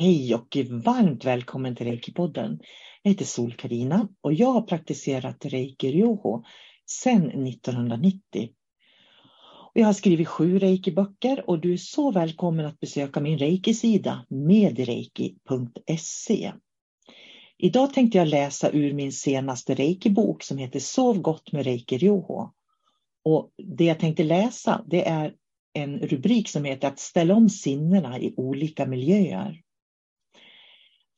Hej och varmt välkommen till Reiki-podden. Jag heter sol karina och jag har praktiserat Reiki Ryoho sedan 1990. Och jag har skrivit sju Reiki-böcker och du är så välkommen att besöka min Reiki-sida medreiki.se. Idag tänkte jag läsa ur min senaste Reiki-bok som heter Sov gott med Reiki Ryoho. Och det jag tänkte läsa det är en rubrik som heter Att ställa om sinnena i olika miljöer.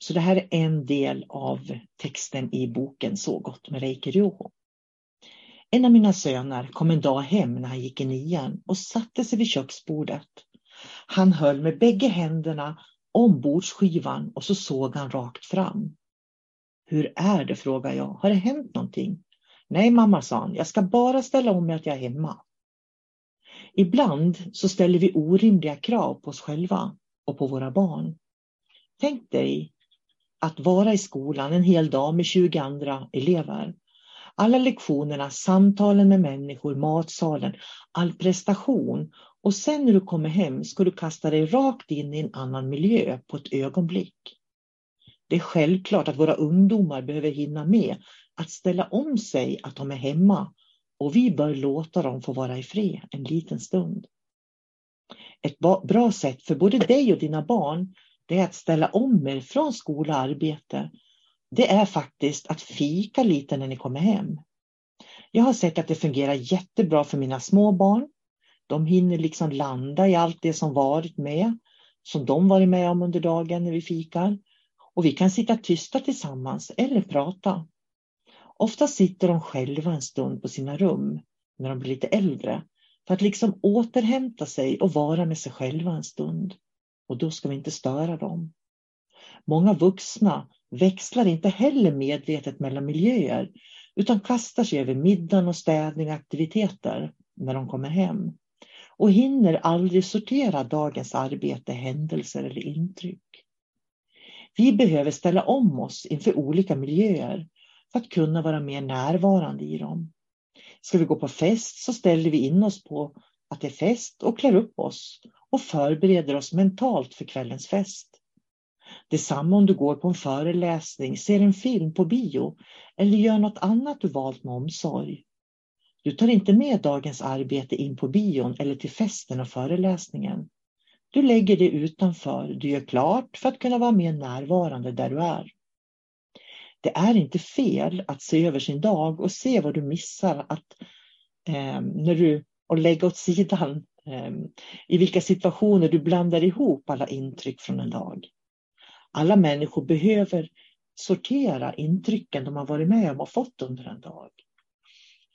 Så det här är en del av texten i boken Så gott med Reiki Ryoho. En av mina söner kom en dag hem när han gick i nian och satte sig vid köksbordet. Han höll med bägge händerna om bordsskivan och så såg han rakt fram. Hur är det, frågade jag. Har det hänt någonting? Nej mamma, sa han. Jag ska bara ställa om mig att jag är hemma. Ibland så ställer vi orimliga krav på oss själva och på våra barn. Tänk dig att vara i skolan en hel dag med 20 andra elever. Alla lektionerna, samtalen med människor, matsalen, all prestation och sen när du kommer hem ska du kasta dig rakt in i en annan miljö på ett ögonblick. Det är självklart att våra ungdomar behöver hinna med att ställa om sig att de är hemma och vi bör låta dem få vara i fred en liten stund. Ett bra sätt för både dig och dina barn det är att ställa om er från skola och arbete. Det är faktiskt att fika lite när ni kommer hem. Jag har sett att det fungerar jättebra för mina små barn. De hinner liksom landa i allt det som varit med, som de varit med om under dagen när vi fikar. Och vi kan sitta tysta tillsammans eller prata. Ofta sitter de själva en stund på sina rum när de blir lite äldre för att liksom återhämta sig och vara med sig själva en stund och då ska vi inte störa dem. Många vuxna växlar inte heller medvetet mellan miljöer utan kastar sig över middagen och städning och aktiviteter när de kommer hem och hinner aldrig sortera dagens arbete, händelser eller intryck. Vi behöver ställa om oss inför olika miljöer för att kunna vara mer närvarande i dem. Ska vi gå på fest så ställer vi in oss på att det är fest och klär upp oss och förbereder oss mentalt för kvällens fest. Detsamma om du går på en föreläsning, ser en film på bio eller gör något annat du valt med omsorg. Du tar inte med dagens arbete in på bion eller till festen och föreläsningen. Du lägger det utanför, du gör klart för att kunna vara mer närvarande där du är. Det är inte fel att se över sin dag och se vad du missar att, eh, när du, och lägga åt sidan Ehm, i vilka situationer du blandar ihop alla intryck från en dag. Alla människor behöver sortera intrycken de har varit med om och fått under en dag.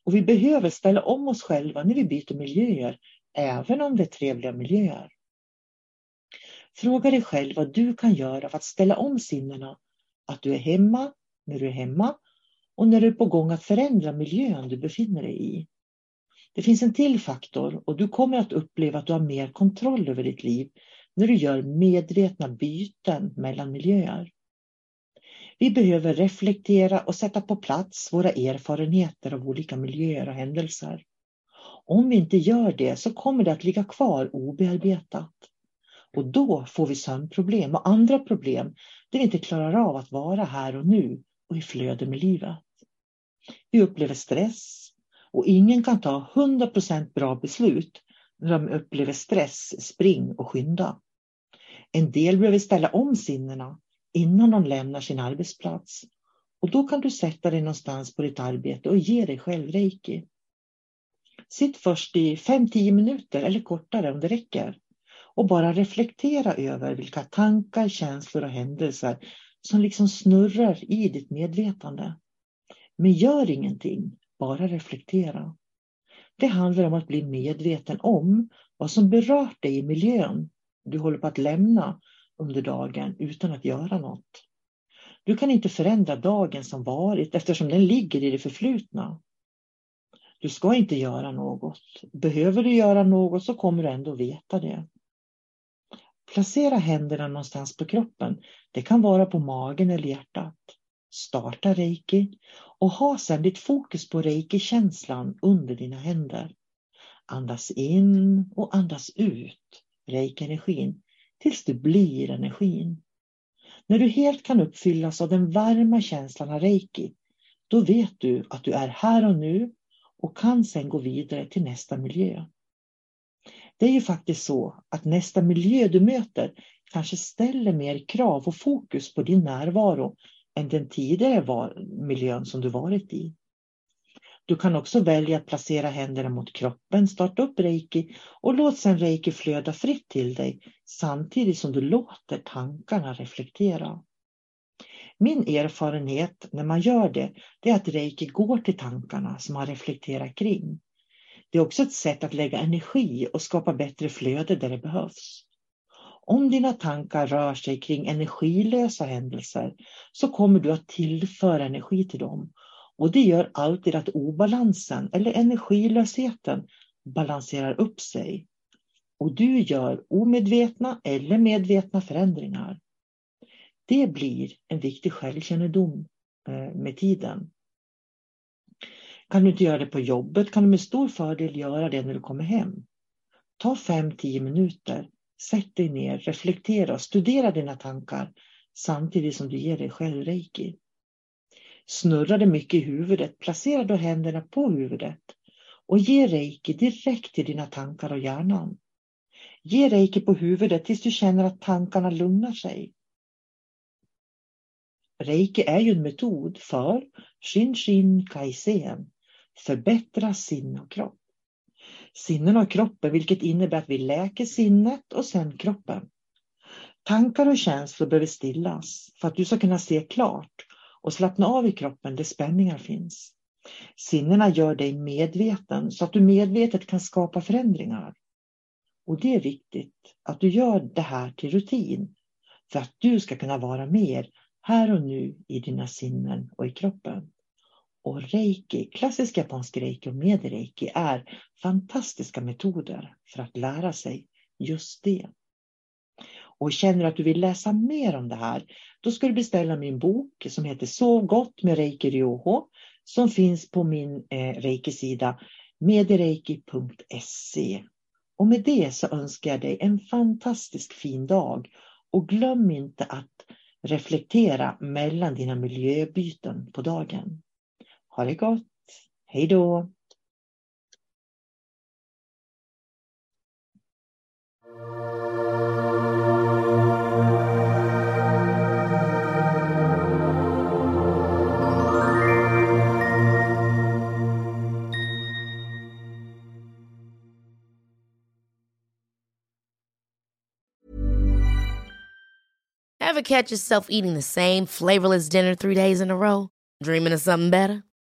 Och vi behöver ställa om oss själva när vi byter miljöer, även om det är trevliga miljöer. Fråga dig själv vad du kan göra för att ställa om sinnena. Att du är hemma när du är hemma och när du är på gång att förändra miljön du befinner dig i. Det finns en till faktor och du kommer att uppleva att du har mer kontroll över ditt liv när du gör medvetna byten mellan miljöer. Vi behöver reflektera och sätta på plats våra erfarenheter av olika miljöer och händelser. Om vi inte gör det så kommer det att ligga kvar obearbetat. Och då får vi sömnproblem och andra problem där vi inte klarar av att vara här och nu och i flöde med livet. Vi upplever stress och ingen kan ta 100% bra beslut när de upplever stress, spring och skynda. En del behöver ställa om sinnena innan de lämnar sin arbetsplats. Och då kan du sätta dig någonstans på ditt arbete och ge dig själv reiki. Sitt först i 5-10 minuter eller kortare om det räcker. Och bara reflektera över vilka tankar, känslor och händelser som liksom snurrar i ditt medvetande. Men gör ingenting, bara reflektera. Det handlar om att bli medveten om vad som berört dig i miljön du håller på att lämna under dagen utan att göra något. Du kan inte förändra dagen som varit eftersom den ligger i det förflutna. Du ska inte göra något. Behöver du göra något så kommer du ändå veta det. Placera händerna någonstans på kroppen. Det kan vara på magen eller hjärtat. Starta reiki och ha sedan ditt fokus på reiki-känslan under dina händer. Andas in och andas ut reiki-energin tills du blir energin. När du helt kan uppfyllas av den varma känslan av reiki, då vet du att du är här och nu och kan sedan gå vidare till nästa miljö. Det är ju faktiskt så att nästa miljö du möter kanske ställer mer krav och fokus på din närvaro än den tidigare miljön som du varit i. Du kan också välja att placera händerna mot kroppen, starta upp reiki och låt sedan reiki flöda fritt till dig samtidigt som du låter tankarna reflektera. Min erfarenhet när man gör det, det är att reiki går till tankarna som man reflekterar kring. Det är också ett sätt att lägga energi och skapa bättre flöde där det behövs. Om dina tankar rör sig kring energilösa händelser så kommer du att tillföra energi till dem och det gör alltid att obalansen eller energilösheten balanserar upp sig. Och du gör omedvetna eller medvetna förändringar. Det blir en viktig självkännedom eh, med tiden. Kan du inte göra det på jobbet kan du med stor fördel göra det när du kommer hem. Ta 5-10 minuter, sätt dig ner, reflektera och studera dina tankar samtidigt som du ger dig själv reiki. Snurrar det mycket i huvudet, placera då händerna på huvudet och ge reiki direkt till dina tankar och hjärnan. Ge reiki på huvudet tills du känner att tankarna lugnar sig. Reiki är ju en metod för Shin Shin Kaisen, förbättra sinne och kropp. Sinnen och kroppen, vilket innebär att vi läker sinnet och sen kroppen. Tankar och känslor behöver stillas för att du ska kunna se klart och slappna av i kroppen där spänningar finns. Sinnena gör dig medveten så att du medvetet kan skapa förändringar. Och det är viktigt att du gör det här till rutin för att du ska kunna vara mer här och nu i dina sinnen och i kroppen. Och reiki, klassisk japansk reiki och medreiki är fantastiska metoder för att lära sig just det och känner att du vill läsa mer om det här, då ska du beställa min bok som heter Sov gott med Reiki Ryoho som finns på min eh, Reiki-sida medireiki.se. Och med det så önskar jag dig en fantastisk fin dag och glöm inte att reflektera mellan dina miljöbyten på dagen. Ha det gott! Hej då! Ever catch yourself eating the same flavorless dinner three days in a row? Dreaming of something better?